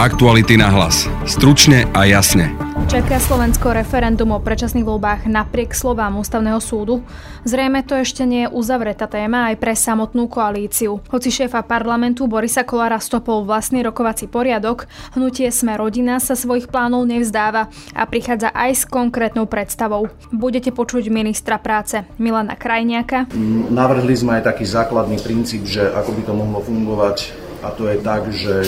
Aktuality na hlas. Stručne a jasne. Čaká Slovensko referendum o predčasných voľbách napriek slovám ústavného súdu. Zrejme to ešte nie je uzavretá téma aj pre samotnú koalíciu. Hoci šéfa parlamentu Borisa Kolára stopol vlastný rokovací poriadok, hnutie Sme rodina sa svojich plánov nevzdáva a prichádza aj s konkrétnou predstavou. Budete počuť ministra práce Milana Krajniaka. Navrhli sme aj taký základný princíp, že ako by to mohlo fungovať a to je tak, že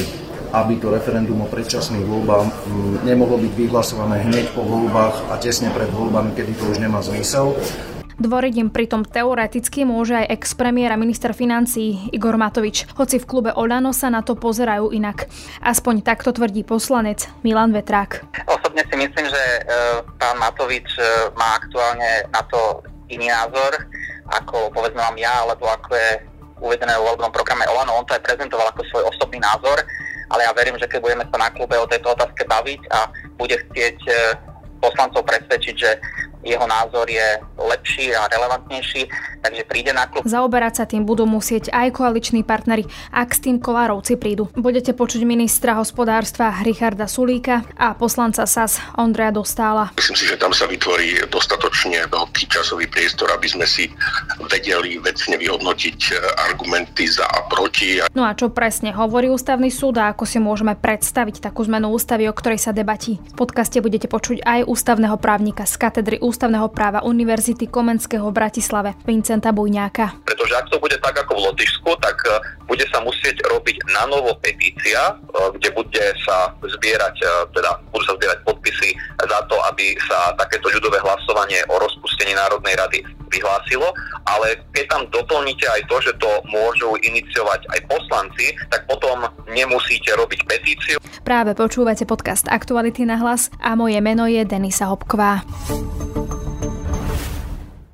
aby to referendum o predčasných voľbách mm, nemohlo byť vyhlasované hneď po voľbách a tesne pred voľbami, kedy to už nemá zmysel. Dvoriť im pritom teoreticky môže aj ex-premiér a minister financí Igor Matovič, hoci v klube Olano sa na to pozerajú inak. Aspoň takto tvrdí poslanec Milan Vetrák. Osobne si myslím, že e, pán Matovič e, má aktuálne na to iný názor, ako povedzme vám ja, alebo ako je uvedené v voľbnom programe Olano. On to aj prezentoval ako svoj osobný názor ale ja verím, že keď budeme sa na klube o tejto otázke baviť a bude chcieť e, poslancov presvedčiť, že jeho názor je lepší a relevantnejší, takže príde na klub. Zaoberať sa tým budú musieť aj koaliční partnery, ak s tým kolárovci prídu. Budete počuť ministra hospodárstva Richarda Sulíka a poslanca SAS Ondreja Dostála. Myslím si, že tam sa vytvorí dostatočne veľký časový priestor, aby sme si vedeli vecne vyhodnotiť e, argumenty za a proti. No a čo presne hovorí ústavný súd a ako si môžeme predstaviť takú zmenu ústavy, o ktorej sa debatí. V podcaste budete počuť aj ústavného právnika z katedry ústavného práva Univerzity Komenského v Bratislave, Vincenta Bujňáka. Pretože ak to bude tak ako v Lotyšsku, tak e, bude sa musieť robiť na novo petícia, e, kde bude sa zbierať, e, teda budú sa zbierať podpisy za to, aby sa takéto ľudové hlasovanie o rozpustení Národnej rady vyhlásilo, ale keď tam doplníte aj to, že to môžu iniciovať aj poslanci, tak potom nemusíte robiť petíciu. Práve počúvate podcast Aktuality na hlas a moje meno je Denisa Hopková.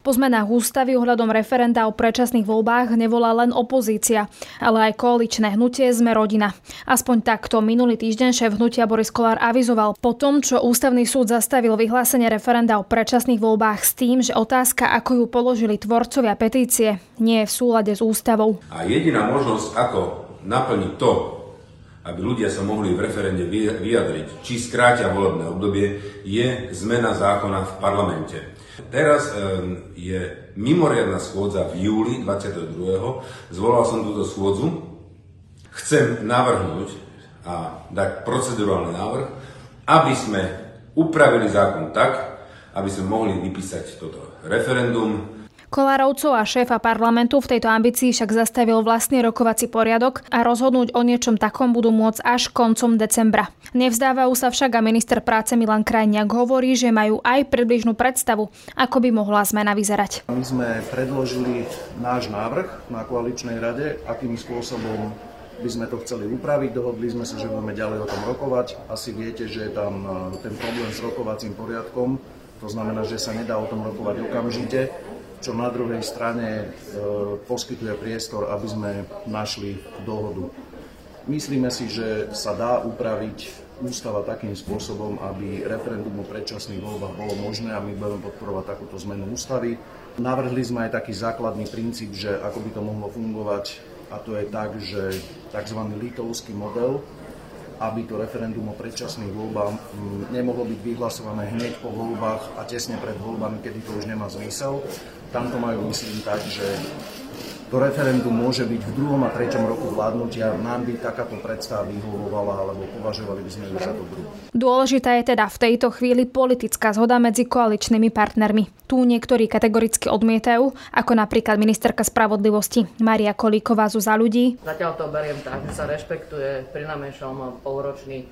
Po zmenách ústavy ohľadom referenda o predčasných voľbách nevolá len opozícia, ale aj koaličné hnutie Sme rodina. Aspoň takto minulý týždeň šéf hnutia Boris Kolár avizoval po tom, čo ústavný súd zastavil vyhlásenie referenda o predčasných voľbách s tým, že otázka, ako ju položili tvorcovia petície, nie je v súlade s ústavou. A jediná možnosť, ako naplniť to, aby ľudia sa mohli v referende vyjadriť, či skrátia volebné obdobie, je zmena zákona v parlamente. Teraz je mimoriadná schôdza v júli 22. Zvolal som túto schôdzu. Chcem navrhnúť a dať procedurálny návrh, aby sme upravili zákon tak, aby sme mohli vypísať toto referendum Kolárovcov a šéfa parlamentu v tejto ambícii však zastavil vlastný rokovací poriadok a rozhodnúť o niečom takom budú môcť až koncom decembra. Nevzdávajú sa však a minister práce Milan Krajniak hovorí, že majú aj približnú predstavu, ako by mohla zmena vyzerať. My sme predložili náš návrh na koaličnej rade, akým spôsobom by sme to chceli upraviť. Dohodli sme sa, že budeme ďalej o tom rokovať. Asi viete, že je tam e, ten problém s rokovacím poriadkom. To znamená, že sa nedá o tom rokovať okamžite čo na druhej strane e, poskytuje priestor, aby sme našli dohodu. Myslíme si, že sa dá upraviť ústava takým spôsobom, aby referendum o predčasných voľbách bolo možné a my budeme podporovať takúto zmenu ústavy. Navrhli sme aj taký základný princíp, že ako by to mohlo fungovať, a to je tak, že tzv. litovský model, aby to referendum o predčasných voľbách mm, nemohlo byť vyhlasované hneď po voľbách a tesne pred voľbami, kedy to už nemá zmysel. Tam to majú, myslím, tak, že to referendum môže byť v druhom a treťom roku vládnutia. Nám by takáto predstava vyhovovala, alebo považovali by sme ju za dobrú. Dôležitá je teda v tejto chvíli politická zhoda medzi koaličnými partnermi. Tu niektorí kategoricky odmietajú, ako napríklad ministerka spravodlivosti Maria Kolíková zo za ľudí. Zatiaľ to beriem tak, že sa rešpektuje pri najmenšom polročný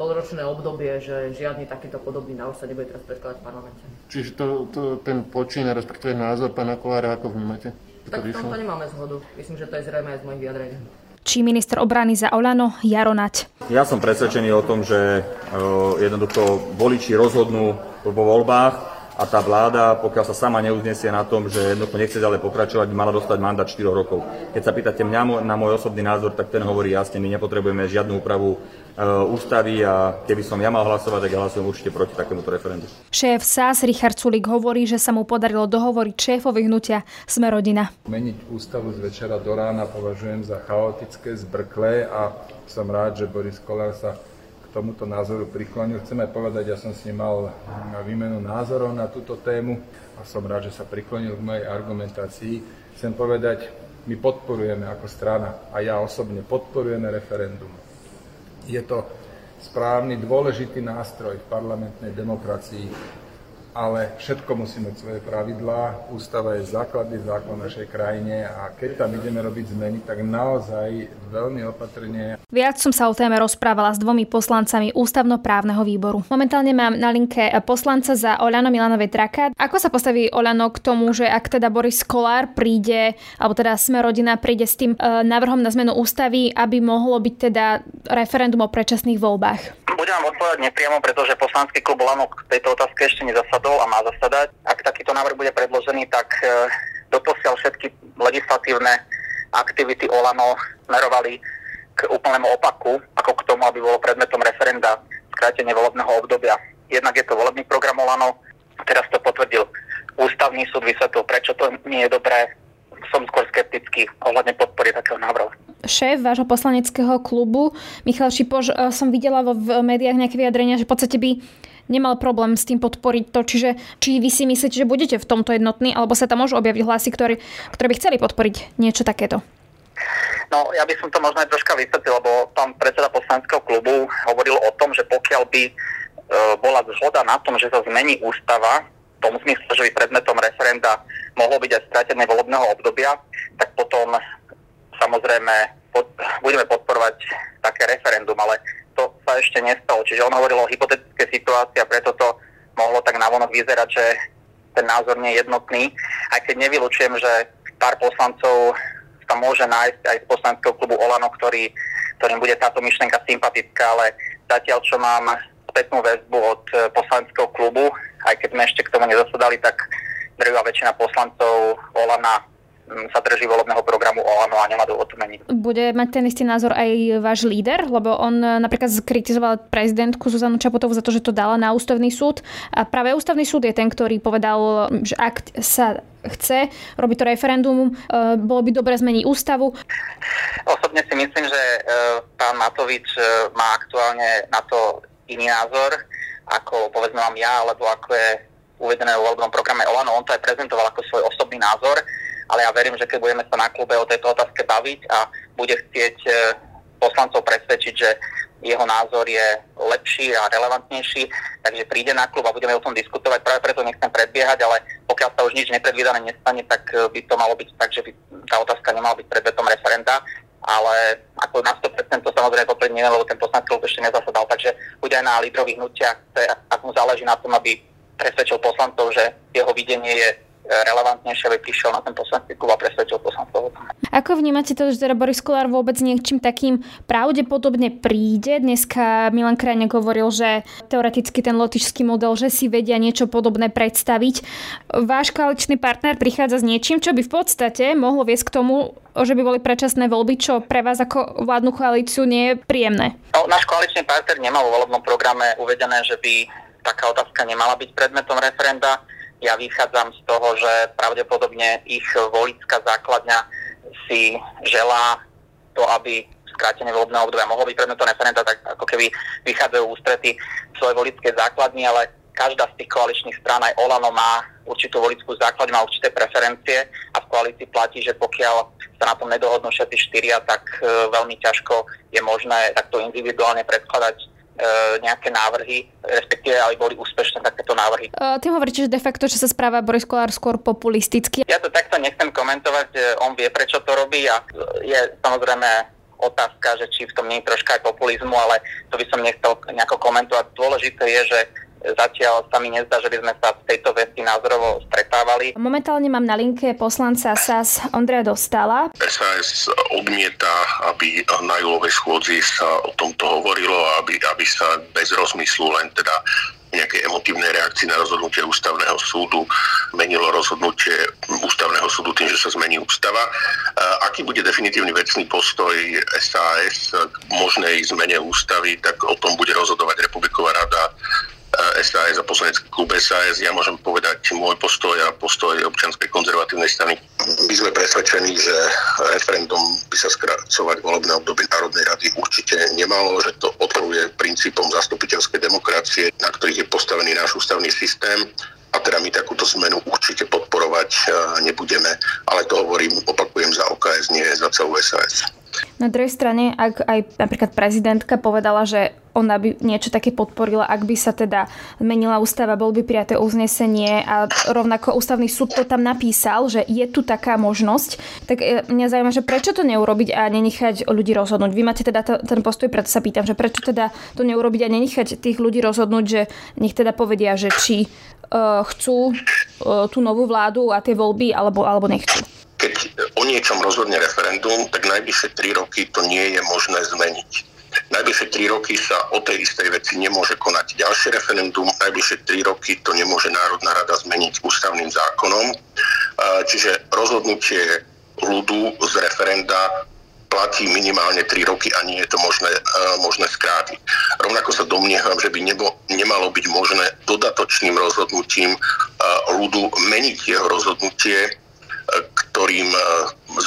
polročné obdobie, že žiadny takýto podobný návrh sa nebude teraz predkladať v parlamente. Čiže to, to, ten počín, respektíve názor pána Kolára, ako vnímate? Tak v tomto nemáme zhodu. Myslím, že to je zrejme aj z mojich vyjadrení. Či minister obrany za Olano Jaro Nať. Ja som presvedčený o tom, že jednoducho voliči rozhodnú vo voľbách a tá vláda, pokiaľ sa sama neuznesie na tom, že jednoducho nechce ďalej pokračovať, by mala dostať mandát 4 rokov. Keď sa pýtate mňa na môj osobný názor, tak ten hovorí jasne, my nepotrebujeme žiadnu úpravu e, ústavy a keby som ja mal hlasovať, tak ja hlasujem určite proti takémuto referendu. Šéf SAS Richard Sulik hovorí, že sa mu podarilo dohovoriť šéfovi hnutia Sme rodina. Meniť ústavu z večera do rána považujem za chaotické, zbrklé a som rád, že Boris Kolár sa tomuto názoru priklonil. Chcem aj povedať, ja som s ním mal výmenu názorov na túto tému a som rád, že sa priklonil k mojej argumentácii. Chcem povedať, my podporujeme ako strana a ja osobne podporujeme referendum. Je to správny, dôležitý nástroj v parlamentnej demokracii ale všetko musí mať svoje pravidlá. Ústava je základný zákon našej krajine a keď tam ideme robiť zmeny, tak naozaj veľmi opatrne. Viac som sa o téme rozprávala s dvomi poslancami ústavnoprávneho výboru. Momentálne mám na linke poslanca za Oľano Milana Vetraka. Ako sa postaví Oľano k tomu, že ak teda Boris Kolár príde, alebo teda sme rodina príde s tým e, návrhom na zmenu ústavy, aby mohlo byť teda referendum o predčasných voľbách? Budem vám odpovedať nepriamo, pretože poslanský klub Olano k tejto otázke ešte nezasadol a má zasadať. Ak takýto návrh bude predložený, tak e, doposiaľ všetky legislatívne aktivity Olano smerovali k úplnému opaku, ako k tomu, aby bolo predmetom referenda skrátenie volebného obdobia. Jednak je to volebný program Olano, teraz to potvrdil ústavný súd, vysvetlil, prečo to nie je dobré. Som skôr skeptický ohľadne podpory takého návrhu šéf vášho poslaneckého klubu, Michal Šipoš, e, som videla vo v médiách nejaké vyjadrenia, že v podstate by nemal problém s tým podporiť to. Čiže či vy si myslíte, že budete v tomto jednotní, alebo sa tam môžu objaviť hlasy, ktoré, ktoré by chceli podporiť niečo takéto? No, ja by som to možno aj troška vysvetlil, lebo pán predseda poslaneckého klubu hovoril o tom, že pokiaľ by e, bola zhoda na tom, že sa zmení ústava, tom smysle, že by predmetom referenda mohlo byť aj strátené volebného obdobia, tak potom samozrejme pod, budeme podporovať také referendum, ale to sa ešte nestalo. Čiže on hovoril o hypotetické situácii a preto to mohlo tak navonok vyzerať, že ten názor nie je jednotný. Aj keď nevylučujem, že pár poslancov sa môže nájsť aj z poslaneckého klubu Olano, ktorý, ktorým bude táto myšlienka sympatická, ale zatiaľ, čo mám spätnú väzbu od poslaneckého klubu, aj keď sme ešte k tomu nezasadali, tak drvá väčšina poslancov Olana sa drží volebného programu OANO a nemá dôvod meniť. Bude mať ten istý názor aj váš líder? Lebo on e, napríklad kritizoval prezidentku Zuzanu Čapotovu za to, že to dala na ústavný súd. A práve ústavný súd je ten, ktorý povedal, že ak sa chce robiť to referendum, e, bolo by dobre zmeniť ústavu. Osobne si myslím, že e, pán Matovič má aktuálne na to iný názor, ako povedzme vám ja, alebo ako je uvedené vo voľbnom programe Olano. On to aj prezentoval ako svoj osobný názor ale ja verím, že keď budeme sa na klube o tejto otázke baviť a bude chcieť e, poslancov presvedčiť, že jeho názor je lepší a relevantnejší, takže príde na klub a budeme o tom diskutovať. Práve preto nechcem predbiehať, ale pokiaľ sa už nič nepredvídané nestane, tak e, by to malo byť tak, že by tá otázka nemala byť predmetom referenda. Ale ako na 100% to samozrejme potvrdiť nie, lebo ten poslanec klub ešte nezasadal, takže bude aj na lídrových hnutiach, ak mu záleží na tom, aby presvedčil poslancov, že jeho videnie je relevantnejšie, prišiel na ten poslanský klub a presvedčil poslancov. Ako vnímate to, že teda Boris Kolár vôbec niečím takým pravdepodobne príde? Dneska Milan Krajnek hovoril, že teoreticky ten lotičský model, že si vedia niečo podobné predstaviť. Váš koaličný partner prichádza s niečím, čo by v podstate mohlo viesť k tomu, že by boli predčasné voľby, čo pre vás ako vládnu koalíciu nie je príjemné? No, náš koaličný partner nemal vo volebnom programe uvedené, že by taká otázka nemala byť predmetom referenda ja vychádzam z toho, že pravdepodobne ich volická základňa si želá to, aby skrátenie volebného obdobia mohlo byť predmetom referenda, tak ako keby vychádzajú ústrety svoje volické základny, ale každá z tých koaličných strán, aj Olano má určitú volickú základňu, má určité preferencie a v koalícii platí, že pokiaľ sa na tom nedohodnú všetci štyria, tak e, veľmi ťažko je možné takto individuálne predkladať nejaké návrhy, respektíve aj boli úspešné takéto návrhy. Uh, tým hovoríte, že de facto, že sa správa Boris Kolár skôr populisticky. Ja to takto nechcem komentovať, on vie, prečo to robí a je samozrejme otázka, že či v tom nie je troška aj populizmu, ale to by som nechcel nejako komentovať. Dôležité je, že Zatiaľ sa mi nezdá, že by sme sa v tejto veci názorovo stretávali. Momentálne mám na linke poslanca SAS Ondreja Dostala. SAS odmieta, aby na júlovej schôdzi sa o tomto hovorilo, aby, aby sa bez rozmyslu len teda nejakej emotívnej reakcii na rozhodnutie ústavného súdu menilo rozhodnutie ústavného súdu tým, že sa zmení ústava. Aký bude definitívny vecný postoj SAS k možnej zmene ústavy, tak o tom bude rozhodovať Republiková rada SAS a poslanecký klub SAS. Ja môžem povedať môj postoj a postoj občianskej konzervatívnej strany. My sme presvedčení, že referendum by sa skracovať volebné obdobie Národnej rady určite nemalo, že to odporuje princípom zastupiteľskej demokracie, na ktorých je postavený náš ústavný systém a teda my takúto zmenu určite podporovať e, nebudeme, ale to hovorím, opakujem za OKS, nie za celú SAS. Na druhej strane, ak aj napríklad prezidentka povedala, že ona by niečo také podporila, ak by sa teda menila ústava, bol by prijaté uznesenie a rovnako ústavný súd to tam napísal, že je tu taká možnosť, tak e, mňa zaujíma, že prečo to neurobiť a nenechať ľudí rozhodnúť. Vy máte teda ten postoj, preto sa pýtam, že prečo teda to neurobiť a nenechať tých ľudí rozhodnúť, že nech teda povedia, že či chcú uh, tú novú vládu a tie voľby alebo, alebo nechcú keď o niečom rozhodne referendum, tak najbližšie tri roky to nie je možné zmeniť. Najbližšie tri roky sa o tej istej veci nemôže konať ďalšie referendum, najbližšie tri roky to nemôže Národná rada zmeniť ústavným zákonom. Čiže rozhodnutie ľudu z referenda platí minimálne 3 roky a nie je to možné, možné skrátiť. Rovnako sa domnievam, že by nebo, nemalo byť možné dodatočným rozhodnutím ľudu meniť jeho rozhodnutie ktorým e,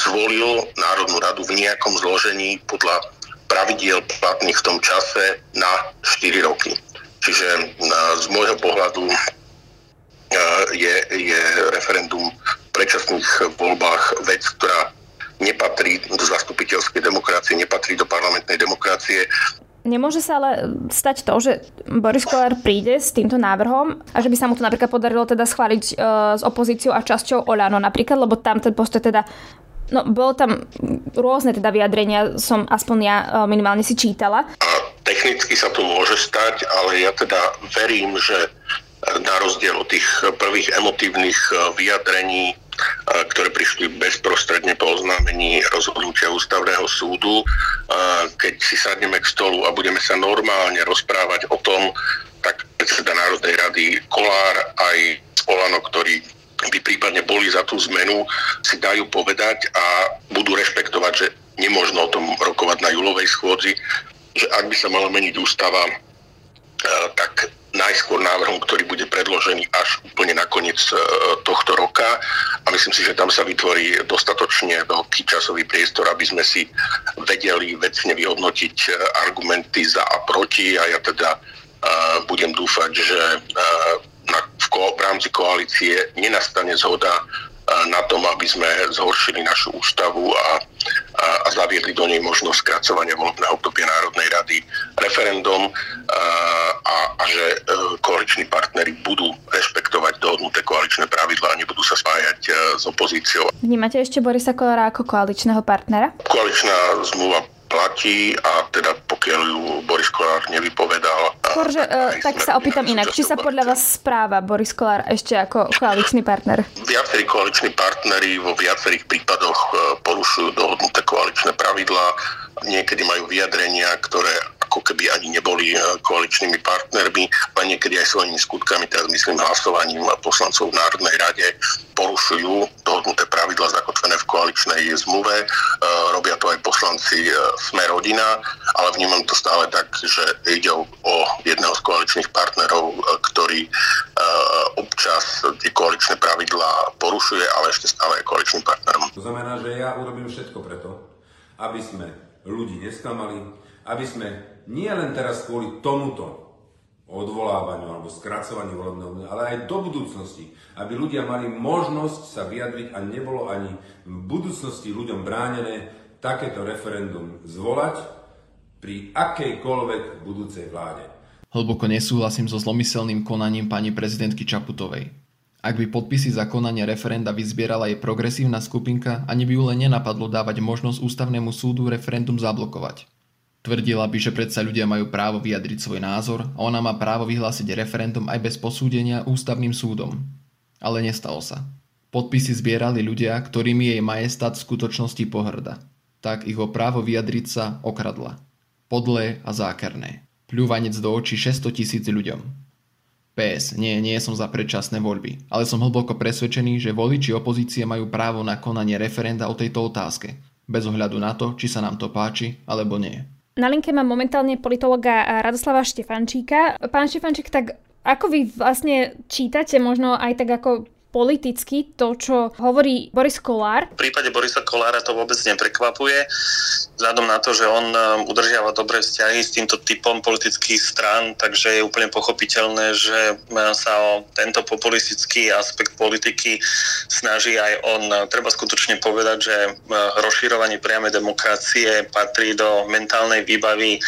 zvolil Národnú radu v nejakom zložení podľa pravidiel platných v tom čase na 4 roky. Čiže e, z môjho pohľadu e, je, je referendum v predčasných voľbách vec, ktorá nepatrí do zastupiteľskej demokracie, nepatrí do parlamentnej demokracie. Nemôže sa ale stať to, že Boris Kolár príde s týmto návrhom a že by sa mu to napríklad podarilo teda schváliť uh, s opozíciou a časťou Olano napríklad, lebo tam ten postoj teda No, bolo tam rôzne teda vyjadrenia, som aspoň ja uh, minimálne si čítala. A technicky sa to môže stať, ale ja teda verím, že na rozdiel od tých prvých emotívnych vyjadrení ktoré prišli bezprostredne po oznámení rozhodnutia ústavného súdu. Keď si sadneme k stolu a budeme sa normálne rozprávať o tom, tak predseda Národnej rady Kolár aj Olano, ktorí by prípadne boli za tú zmenu, si dajú povedať a budú rešpektovať, že nemôžno o tom rokovať na julovej schôdzi, že ak by sa mala meniť ústava, tak návrhom, ktorý bude predložený až úplne na koniec e, tohto roka. A myslím si, že tam sa vytvorí dostatočne veľký časový priestor, aby sme si vedeli vecne vyhodnotiť e, argumenty za a proti. A ja teda e, budem dúfať, že v, v rámci koalície nenastane zhoda na tom, aby sme zhoršili našu ústavu a, a, zaviedli do nej možnosť skracovania volebného obdobia Národnej rady referendum a, a, a že e, koaliční partnery budú rešpektovať dohodnuté koaličné pravidlá a nebudú sa spájať e, s opozíciou. Vnímate ešte Borisa Kolára ako koaličného partnera? Koaličná zmluva platí a teda pokiaľ ju Boris Kolár nevypovedal. Skôr, že, uh, tak sa opýtam inak, či sa podľa vás správa Boris Kolár ešte ako koaličný partner? Viacerí koaliční partnery vo viacerých prípadoch e, porušujú dohodnuté koaličné pravidlá. Niekedy majú vyjadrenia, ktoré ako keby ani neboli e, koaličnými partnermi, a niekedy aj svojimi skutkami, teraz myslím hlasovaním poslancov v Národnej rade, porušujú dohodnuté pravidla zakotvené v koaličnej zmluve. E, robia to aj poslanci e, Sme rodina, ale vnímam to stále tak, že ide o jedného z koaličných partnerov, ktorý občas tie koaličné pravidlá porušuje, ale ešte stále je koaličným partnerom. To znamená, že ja urobím všetko preto, aby sme ľudí nesklamali, aby sme nie len teraz kvôli tomuto odvolávaniu alebo skracovaniu volebného obdobia, ale aj do budúcnosti, aby ľudia mali možnosť sa vyjadriť a nebolo ani v budúcnosti ľuďom bránené takéto referendum zvolať pri akejkoľvek budúcej vláde. Hlboko nesúhlasím so zlomyselným konaním pani prezidentky Čaputovej. Ak by podpisy za konanie referenda vyzbierala jej progresívna skupinka, ani by ju len nenapadlo dávať možnosť ústavnému súdu referendum zablokovať. Tvrdila by, že predsa ľudia majú právo vyjadriť svoj názor a ona má právo vyhlásiť referendum aj bez posúdenia ústavným súdom. Ale nestalo sa. Podpisy zbierali ľudia, ktorými jej majestát v skutočnosti pohrda. Tak ich o právo vyjadriť sa okradla. Podlé a zákerné. Pľúvanec do očí 600 tisíc ľuďom. PS, nie, nie som za predčasné voľby, ale som hlboko presvedčený, že voliči opozície majú právo na konanie referenda o tejto otázke, bez ohľadu na to, či sa nám to páči alebo nie. Na linke mám momentálne politologa Radoslava Štefančíka. Pán Štefančík, tak ako vy vlastne čítate, možno aj tak ako politicky to, čo hovorí Boris Kolár. V prípade Borisa Kolára to vôbec neprekvapuje, vzhľadom na to, že on um, udržiava dobré vzťahy s týmto typom politických strán, takže je úplne pochopiteľné, že uh, sa o tento populistický aspekt politiky snaží aj on. Treba skutočne povedať, že uh, rozširovanie priamej demokracie patrí do mentálnej výbavy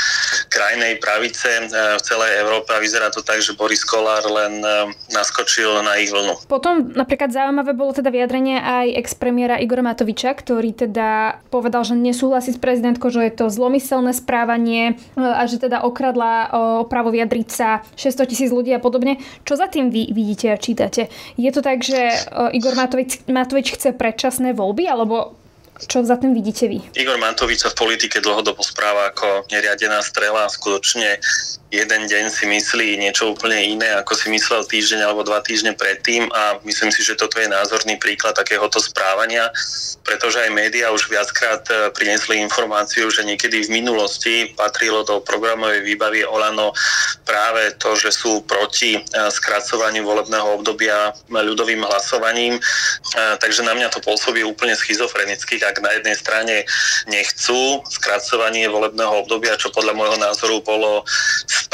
krajnej pravice v celej Európe a vyzerá to tak, že Boris Kolár len um, naskočil na ich vlnu. Potom Napríklad zaujímavé bolo teda vyjadrenie aj ex-premiéra Igora Matoviča, ktorý teda povedal, že nesúhlasí s prezidentkou, že je to zlomyselné správanie e, a že teda okradla e, o právo vyjadriť sa 600 tisíc ľudí a podobne. Čo za tým vy vidíte a čítate? Je to tak, že e, Igor Matovič, Matovič chce predčasné voľby, alebo čo za tým vidíte vy? Igor Matovič sa v politike dlhodobo správa ako neriadená strela. Skutočne jeden deň si myslí niečo úplne iné, ako si myslel týždeň alebo dva týždne predtým a myslím si, že toto je názorný príklad takéhoto správania, pretože aj médiá už viackrát e, priniesli informáciu, že niekedy v minulosti patrilo do programovej výbavy Olano práve to, že sú proti e, skracovaniu volebného obdobia ľudovým hlasovaním, e, takže na mňa to pôsobí úplne schizofrenicky, ak na jednej strane nechcú skracovanie volebného obdobia, čo podľa môjho názoru bolo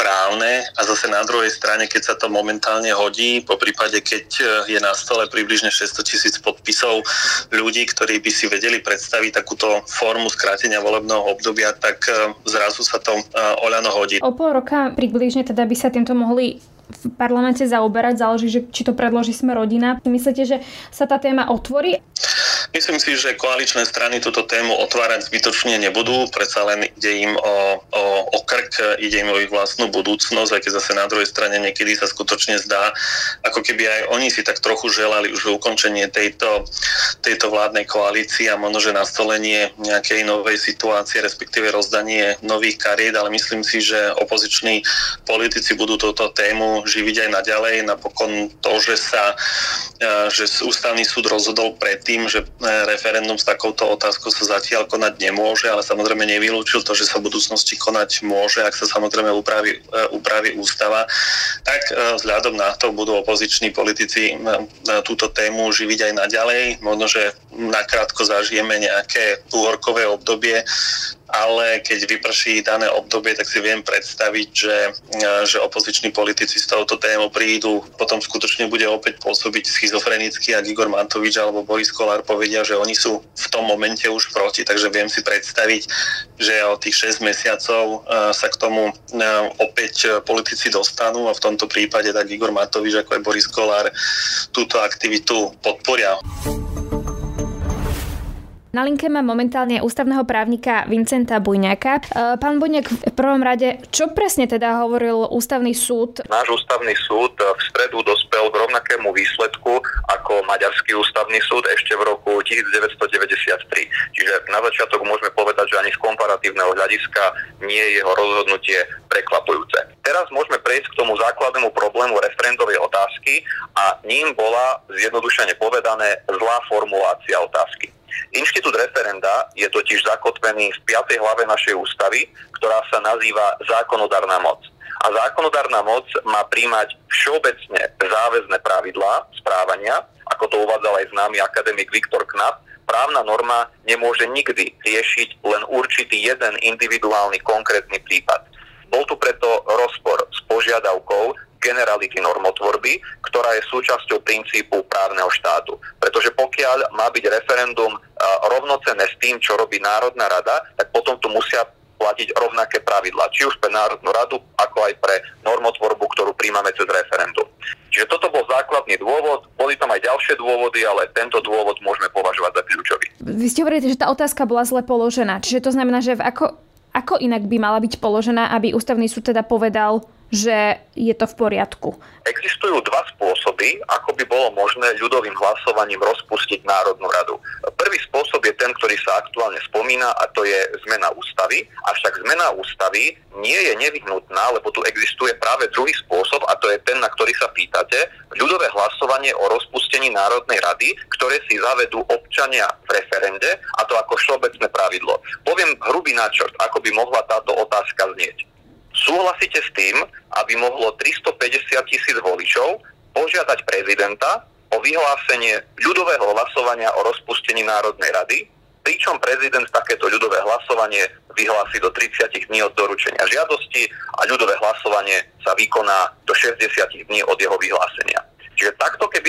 správne a zase na druhej strane, keď sa to momentálne hodí, po prípade, keď e, je na stole približne 600 tisíc podpisov ľudí, ktorí by si vedeli predstaviť takúto formu skrátenia volebného obdobia, tak e, zrazu sa to e, Oľano hodí. O pol roka približne teda by sa týmto mohli v parlamente zaoberať, záleží, že či to predloží sme rodina. Myslíte, že sa tá téma otvorí? Myslím si, že koaličné strany túto tému otvárať zbytočne nebudú, predsa len ide im o, o, o krk, ide im o ich vlastnú budúcnosť, aj keď zase na druhej strane niekedy sa skutočne zdá, ako keby aj oni si tak trochu želali už ukončenie tejto, tejto vládnej koalície a možno, že nastolenie nejakej novej situácie, respektíve rozdanie nových kariet, ale myslím si, že opoziční politici budú túto tému živiť aj naďalej. Napokon to, že sa e, že ústavný súd rozhodol predtým, že referendum s takouto otázkou sa zatiaľ konať nemôže, ale samozrejme nevylúčil to, že sa v budúcnosti konať môže, ak sa samozrejme upraví, e, upraví ústava, tak e, vzhľadom na to budú opoziční politici e, túto tému živiť aj naďalej. Možno, že nakrátko zažijeme nejaké úhorkové obdobie, ale keď vyprší dané obdobie, tak si viem predstaviť, že, e, že opoziční politici s touto témou prídu, potom skutočne bude opäť pôsobiť schizofrenicky a Igor Mantovič alebo Boris Kolár povedia, že oni sú v tom momente už proti, takže viem si predstaviť, že o tých 6 mesiacov e, sa k tomu e, opäť politici dostanú a v tomto prípade tak Igor Matovič ako aj Boris Kolár túto aktivitu podporia. Na linke mám momentálne ústavného právnika Vincenta Bujňaka. E, pán Bujňak, v prvom rade, čo presne teda hovoril ústavný súd? Náš ústavný súd v stredu dospel k rovnakému výsledku ako Maďarský ústavný súd ešte v roku 1993. Čiže na začiatok môžeme povedať, že ani z komparatívneho hľadiska nie je jeho rozhodnutie prekvapujúce. Teraz môžeme prejsť k tomu základnému problému referendovej otázky a ním bola zjednodušene povedané zlá formulácia otázky. Inštitút referenda je totiž zakotvený v 5. hlave našej ústavy, ktorá sa nazýva zákonodárna moc. A zákonodárna moc má príjmať všeobecne záväzné pravidlá správania, ako to uvádzal aj známy akademik Viktor Knap, právna norma nemôže nikdy riešiť len určitý jeden individuálny konkrétny prípad. Bol tu preto rozpor s požiadavkou generality normotvorby, ktorá je súčasťou princípu právneho štátu. Pretože pokiaľ má byť referendum rovnocené s tým, čo robí Národná rada, tak potom tu musia platiť rovnaké pravidlá, či už pre Národnú radu, ako aj pre normotvorbu, ktorú príjmame cez referendum. Čiže toto bol základný dôvod, boli tam aj ďalšie dôvody, ale tento dôvod môžeme považovať za kľúčový. Vy ste hovorili, že tá otázka bola zle položená, čiže to znamená, že v ako, ako inak by mala byť položená, aby ústavný súd teda povedal, že je to v poriadku? Existujú dva spôsoby, ako by bolo možné ľudovým hlasovaním rozpustiť Národnú radu. Prvý spôsob je ten, ktorý sa aktuálne spomína a to je zmena ústavy. Avšak zmena ústavy nie je nevyhnutná, lebo tu existuje práve druhý spôsob a to je ten, na ktorý sa pýtate, ľudové hlasovanie o rozpustení Národnej rady, ktoré si zavedú občania v referende a to ako všeobecné pravidlo. Poviem hrubý náčrt, ako by mohla táto otázka znieť. Súhlasíte s tým, aby mohlo 350 tisíc voličov požiadať prezidenta o vyhlásenie ľudového hlasovania o rozpustení Národnej rady, pričom prezident takéto ľudové hlasovanie vyhlási do 30 dní od doručenia žiadosti a ľudové hlasovanie sa vykoná do 60 dní od jeho vyhlásenia. Čiže takto, keby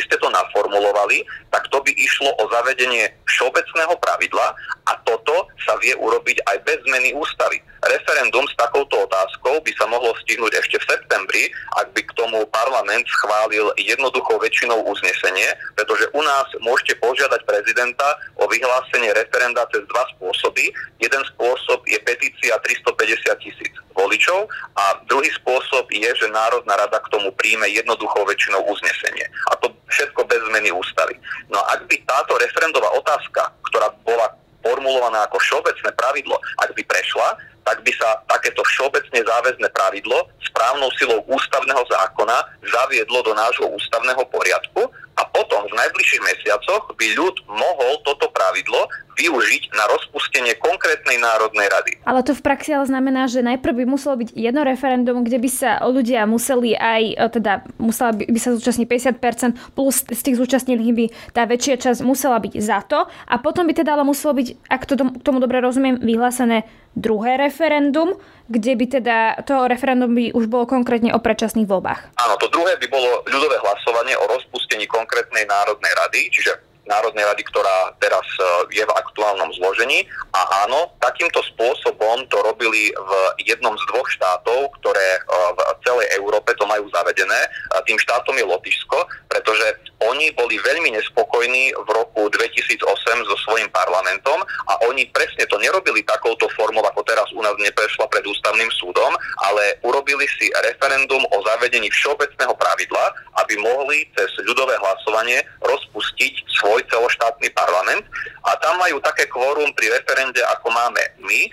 naformulovali, tak to by išlo o zavedenie všeobecného pravidla a toto sa vie urobiť aj bez zmeny ústavy. Referendum s takouto otázkou by sa mohlo stihnúť ešte v septembri, ak by k tomu parlament schválil jednoduchou väčšinou uznesenie, pretože u nás môžete požiadať prezidenta o vyhlásenie referenda cez dva spôsoby. Jeden spôsob je petícia 350 tisíc voličov a druhý spôsob je, že Národná rada k tomu príjme jednoduchou väčšinou uznesenie. A to všetko bez zmeny ústavy. No a ak by táto referendová otázka, ktorá bola formulovaná ako všeobecné pravidlo, ak by prešla, tak by sa takéto všeobecne záväzné pravidlo správnou silou ústavného zákona zaviedlo do nášho ústavného poriadku a potom v najbližších mesiacoch by ľud mohol toto pravidlo využiť na rozpustenie konkrétnej národnej rady. Ale to v praxi ale znamená, že najprv by muselo byť jedno referendum, kde by sa ľudia museli aj, e, teda musela by, by sa zúčastniť 50% plus z tých zúčastnených by tá väčšia časť musela byť za to a potom by teda ale muselo byť, ak to k tomu dobre rozumiem, vyhlásené druhé referendum, kde by teda to referendum by už bolo konkrétne o predčasných voľbách. Áno, to druhé by bolo ľudové hlasovanie o rozpustení konkrétnej národnej rady, čiže Národnej rady, ktorá teraz e, je v aktuálnom zložení. A áno, takýmto spôsobom to robili v jednom z dvoch štátov, ktoré e, v celej Európe to majú zavedené. Tým štátom je Lotyšsko, pretože oni boli veľmi nespokojní v roku 2008 so svojím parlamentom a oni presne to nerobili takouto formou, ako teraz u nás neprešla pred ústavným súdom, ale urobili si referendum o zavedení všeobecného pravidla, aby mohli cez ľudové hlasovanie rozpustiť svoj celoštátny parlament a tam majú také kvórum pri referende, ako máme my. E,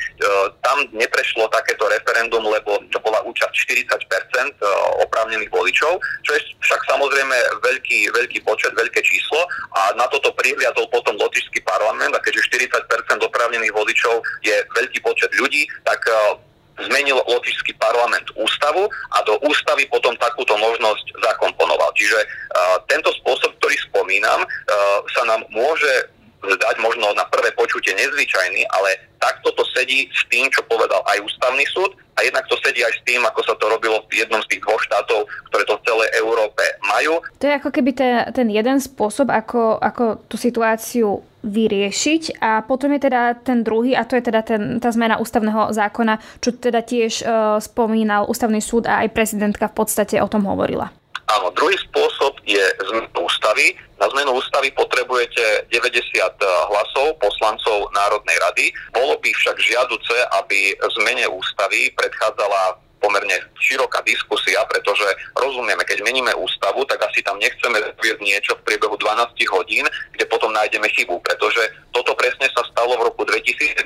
tam neprešlo takéto referendum, lebo to bola účasť 40% e, oprávnených voličov, čo je však samozrejme veľký, veľký počet, veľké číslo a na toto prihliadol potom lotišský parlament a keďže 40% oprávnených voličov je veľký počet ľudí, tak e, zmenil lotišský parlament ústavu a do ústavy potom takúto možnosť zakomponoval. Čiže uh, tento spôsob, ktorý spomínam, uh, sa nám môže zdať možno na prvé počutie nezvyčajný, ale takto to sedí s tým, čo povedal aj ústavný súd a jednak to sedí aj s tým, ako sa to robilo v jednom z tých dvoch štátov, ktoré to v celej Európe majú. To je ako keby ten, ten jeden spôsob, ako, ako tú situáciu vyriešiť a potom je teda ten druhý a to je teda ten, tá zmena ústavného zákona, čo teda tiež e, spomínal ústavný súd a aj prezidentka v podstate o tom hovorila. Áno, druhý spôsob je zmena ústavy. Na zmenu ústavy potrebujete 90 eh, hlasov poslancov Národnej rady. Bolo by však žiaduce, aby zmene ústavy predchádzala pomerne široká diskusia, pretože rozumieme, keď meníme ústavu, tak asi tam nechceme viesť niečo v priebehu 12 hodín, kde potom nájdeme chybu, pretože toto presne sa stalo v roku 2011,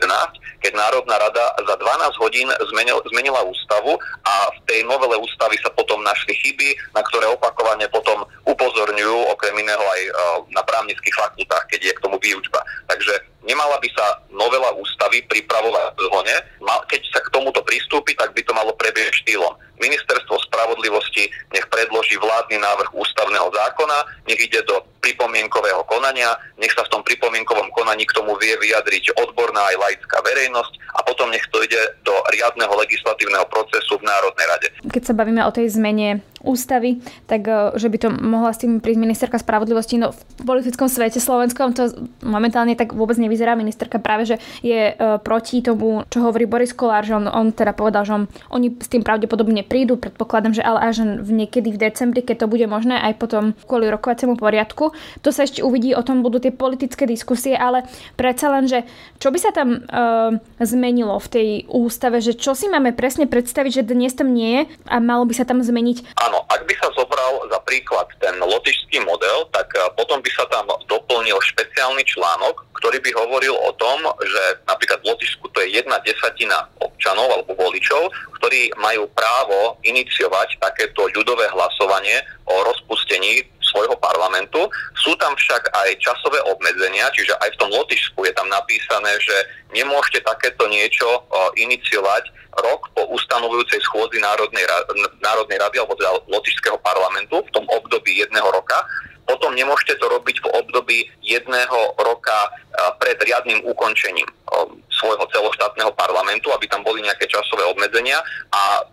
keď Národná rada za 12 hodín zmenil, zmenila ústavu a v tej novele ústavy sa potom našli chyby, na ktoré opakovane potom upozorňujú okrem iného aj e, na právnických fakultách, keď je k tomu výučba. Takže nemala by sa novela ústavy pripravovať v zhone. Keď sa k tomuto pristúpi, tak by to malo prebieť štýlom. Ministerstvo spravodlivosti nech predloží vládny návrh ústavného zákona, nech ide do pripomienkového konania, nech sa v tom pripomienkovom konaní k tomu vie vyjadriť odborná aj laická verejnosť a potom nech to ide do riadneho legislatívneho procesu v Národnej rade. Keď sa bavíme o tej zmene ústavy, tak že by to mohla s tým prísť ministerka spravodlivosti. No v politickom svete slovenskom to momentálne tak vôbec nevyzerá. Ministerka práve, že je proti tomu, čo hovorí Boris Kolár, že on, on teda povedal, že on, oni s tým pravdepodobne prídu. Predpokladám, že ale až v niekedy v decembri, keď to bude možné, aj potom kvôli rokovaciemu poriadku. To sa ešte uvidí, o tom budú tie politické diskusie, ale predsa len, že čo by sa tam uh, zmenilo v tej ústave, že čo si máme presne predstaviť, že dnes tam nie je a malo by sa tam zmeniť? Áno, ak by sa zobral za príklad ten lotišský model, tak uh, potom by sa tam doplnil špeciálny článok, ktorý by hovoril o tom, že napríklad v Lotyšsku to je jedna desatina občanov alebo voličov, ktorí majú právo iniciovať takéto ľudové hlasovanie o rozpustení svojho parlamentu. Sú tam však aj časové obmedzenia, čiže aj v tom Lotyšsku je tam napísané, že nemôžete takéto niečo iniciovať rok po ustanovujúcej schôdzi Národnej, Národnej rady alebo teda Lotyšského parlamentu v tom období jedného roka potom nemôžete to robiť v období jedného roka pred riadnym ukončením svojho celoštátneho parlamentu, aby tam boli nejaké časové obmedzenia a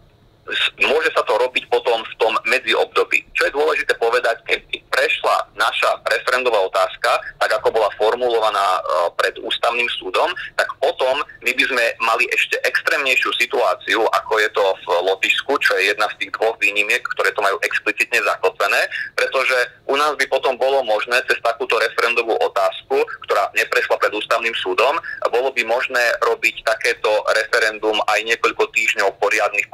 môže sa to robiť potom v tom medziobdobí. Čo je dôležité povedať, keď prešla naša referendová otázka, tak ako bola formulovaná e, pred ústavným súdom, tak potom my by sme mali ešte extrémnejšiu situáciu, ako je to v Lotyšsku, čo je jedna z tých dvoch výnimiek, ktoré to majú explicitne zakotvené, pretože u nás by potom bolo možné cez takúto referendovú otázku, ktorá neprešla pred ústavným súdom, bolo by možné robiť takéto referendum aj niekoľko týždňov po riadnych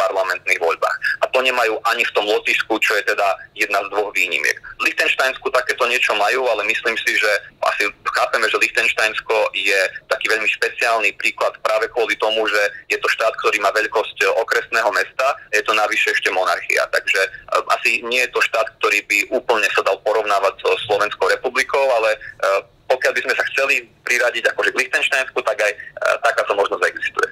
parlamentných voľbách. A to nemajú ani v tom Lotyšsku, čo je teda jedna z dvoch výnimiek. V Lichtensteinsku takéto niečo majú, ale myslím si, že asi chápeme, že Lichtensteinsko je taký veľmi špeciálny príklad práve kvôli tomu, že je to štát, ktorý má veľkosť okresného mesta, je to navyše ešte monarchia. Takže e, asi nie je to štát, ktorý by úplne sa dal porovnávať so Slovenskou republikou, ale e, pokiaľ by sme sa chceli priradiť akože k Lichtensteinsku, tak aj e, možnosť existuje.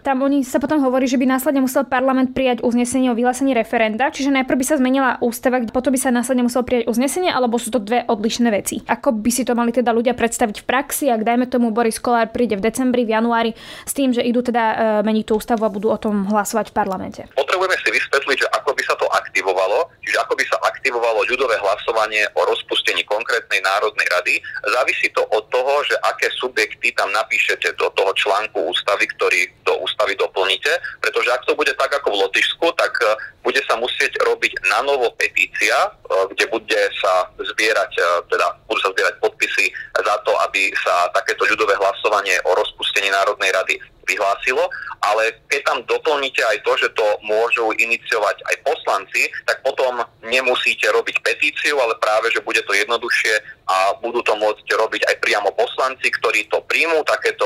Tam oni sa potom hovorí, že by následne musel parlament prijať uznesenie o vyhlásení referenda, čiže najprv by sa zmenila ústava, potom by sa následne musel prijať uznesenie, alebo sú to dve odlišné veci. Ako by si to mali teda ľudia predstaviť v praxi, ak dajme tomu Boris Kolár príde v decembri, v januári s tým, že idú teda e, meniť tú ústavu a budú o tom hlasovať v parlamente. Potrebujeme si vysvetliť, že ako by sa to aktivovalo, čiže ako by sa aktivovalo ľudové hlasovanie o rozpustení konkrétnej národnej rady. Závisí to od toho, že aké subjekty tam napíšete do toho článku ústavy, ktorý do ústavy doplníte, pretože ak to bude tak ako v Lotyšsku, tak e, bude sa musieť robiť na novo petícia, e, kde bude sa zbierať, e, teda budú sa zbierať podpisy za to, aby sa takéto ľudové hlasovanie o rozpustení Národnej rady vyhlásilo, ale keď tam doplníte aj to, že to môžu iniciovať aj poslanci, tak potom nemusíte robiť petíciu, ale práve, že bude to jednoduchšie a budú to môcť robiť aj priamo poslanci, ktorí to príjmú, takéto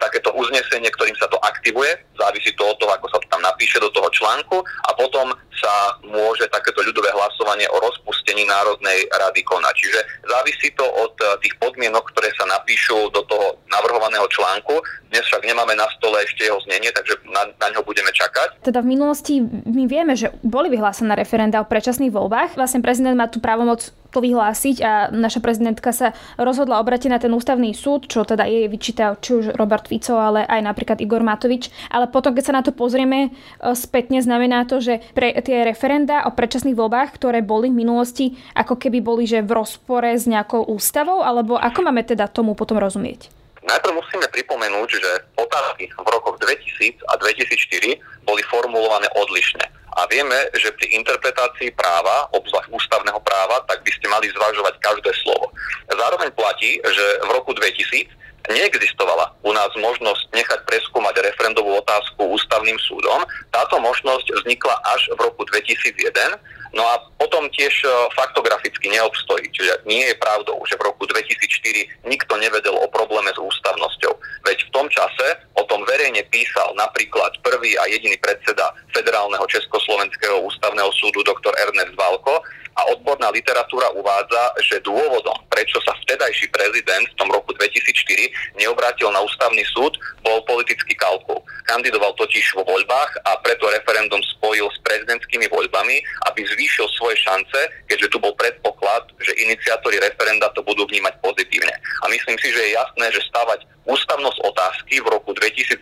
takéto uznesenie, ktorým sa to aktivuje, závisí to od toho, ako sa to tam napíše do toho článku a potom sa môže takéto ľudové hlasovanie o rozpustení Národnej rady konať. Čiže závisí to od e, tých podmienok, ktoré sa napíšu do toho navrhovaného článku. Dnes však nemáme na stole ešte jeho znenie, takže na, na ňo budeme čakať. Teda v minulosti my vieme, že boli vyhlásené referenda o predčasných voľbách. Vlastne prezident má tú právomoc to vyhlásiť a naša prezidentka sa rozhodla obratiť na ten ústavný súd, čo teda jej vyčítal či už Robert Fico, ale aj napríklad Igor Matovič. Ale potom, keď sa na to pozrieme e, spätne, znamená to, že pre tie referenda o predčasných voľbách, ktoré boli v minulosti, ako keby boli že v rozpore s nejakou ústavou, alebo ako máme teda tomu potom rozumieť? Najprv musíme pripomenúť, že otázky v rokoch 2000 a 2004 boli formulované odlišne. A vieme, že pri interpretácii práva, obzvlášť ústavného práva, tak by ste mali zvažovať každé slovo. Zároveň platí, že v roku 2000 neexistovala u nás možnosť nechať preskúmať referendovú otázku ústavným súdom. Táto možnosť vznikla až v roku 2001 No a potom tiež e, faktograficky neobstojí. Čiže nie je pravdou, že v roku 2004 nikto nevedel o probléme s ústavnosťou. Veď v tom čase o tom verejne písal napríklad prvý a jediný predseda Federálneho Československého ústavného súdu doktor Ernest Valko a odborná literatúra uvádza, že dôvodom, prečo sa vtedajší prezident v tom roku 2004 neobrátil na ústavný súd, bol politický kalkul. Kandidoval totiž vo voľbách a preto referendum spojil s prezidentskými voľbami, aby zvýšil svoje šance, keďže tu bol predpoklad, že iniciátori referenda to budú vnímať pozitívne. A myslím si, že je jasné, že stavať ústavnosť otázky v roku 2021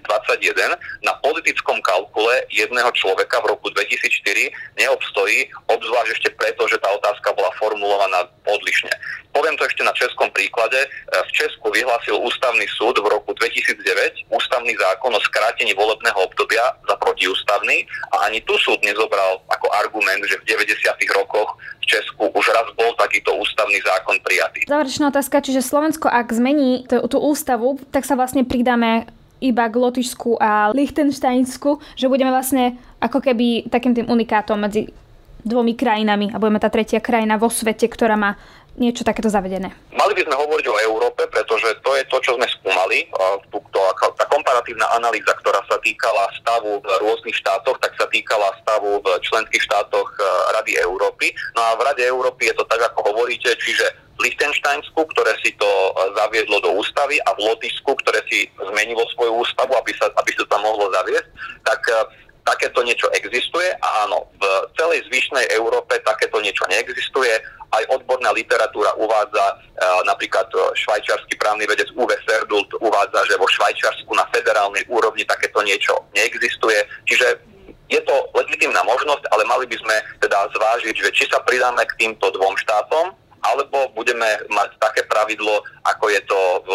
na politickom kalkule jedného človeka v roku 2004 neobstojí, obzvlášť ešte preto, že tá otázka formulovaná odlišne. Poviem to ešte na českom príklade. V Česku vyhlásil ústavný súd v roku 2009 ústavný zákon o skrátení volebného obdobia za protiústavný a ani tu súd nezobral ako argument, že v 90. rokoch v Česku už raz bol takýto ústavný zákon prijatý. Záverečná otázka, čiže Slovensko, ak zmení tú, ústavu, tak sa vlastne pridáme iba k Lotyšsku a Liechtensteinsku, že budeme vlastne ako keby takým tým unikátom medzi dvomi krajinami a budeme tá tretia krajina vo svete, ktorá má niečo takéto zavedené. Mali by sme hovoriť o Európe, pretože to je to, čo sme skúmali. tá komparatívna analýza, ktorá sa týkala stavu v rôznych štátoch, tak sa týkala stavu v členských štátoch e, Rady Európy. No a v Rade Európy je to tak, ako hovoríte, čiže v Lichtensteinsku, ktoré si to e, zaviedlo do ústavy a v Lotyšsku, ktoré si zmenilo svoju ústavu, aby sa, aby sa tam mohlo zaviesť, tak e, takéto niečo existuje a áno, v celej zvyšnej Európe takéto niečo neexistuje. Aj odborná literatúra uvádza, e, napríklad švajčiarsky právny vedec Uwe Serdult uvádza, že vo Švajčiarsku na federálnej úrovni takéto niečo neexistuje. Čiže je to legitimná možnosť, ale mali by sme teda zvážiť, že či sa pridáme k týmto dvom štátom, alebo budeme mať také pravidlo, ako je to v,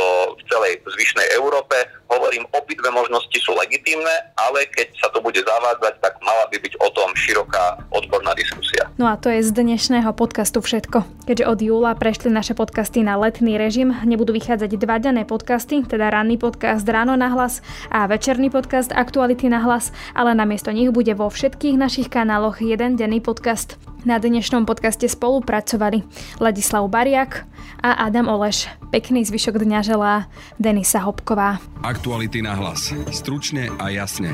celej zvyšnej Európe. Hovorím, obidve možnosti sú legitímne, ale keď sa to bude zavádzať, tak mala by byť o tom široká odborná diskusia. No a to je z dnešného podcastu všetko. Keďže od júla prešli naše podcasty na letný režim, nebudú vychádzať dva dané podcasty, teda ranný podcast Ráno na hlas a večerný podcast Aktuality na hlas, ale namiesto nich bude vo všetkých našich kanáloch jeden denný podcast. Na dnešnom podcaste spolupracovali Ladislav Bariak a Adam Oleš. Pekný zvyšok dňa želá Denisa Hopková. Aktuality na hlas. Stručne a jasne.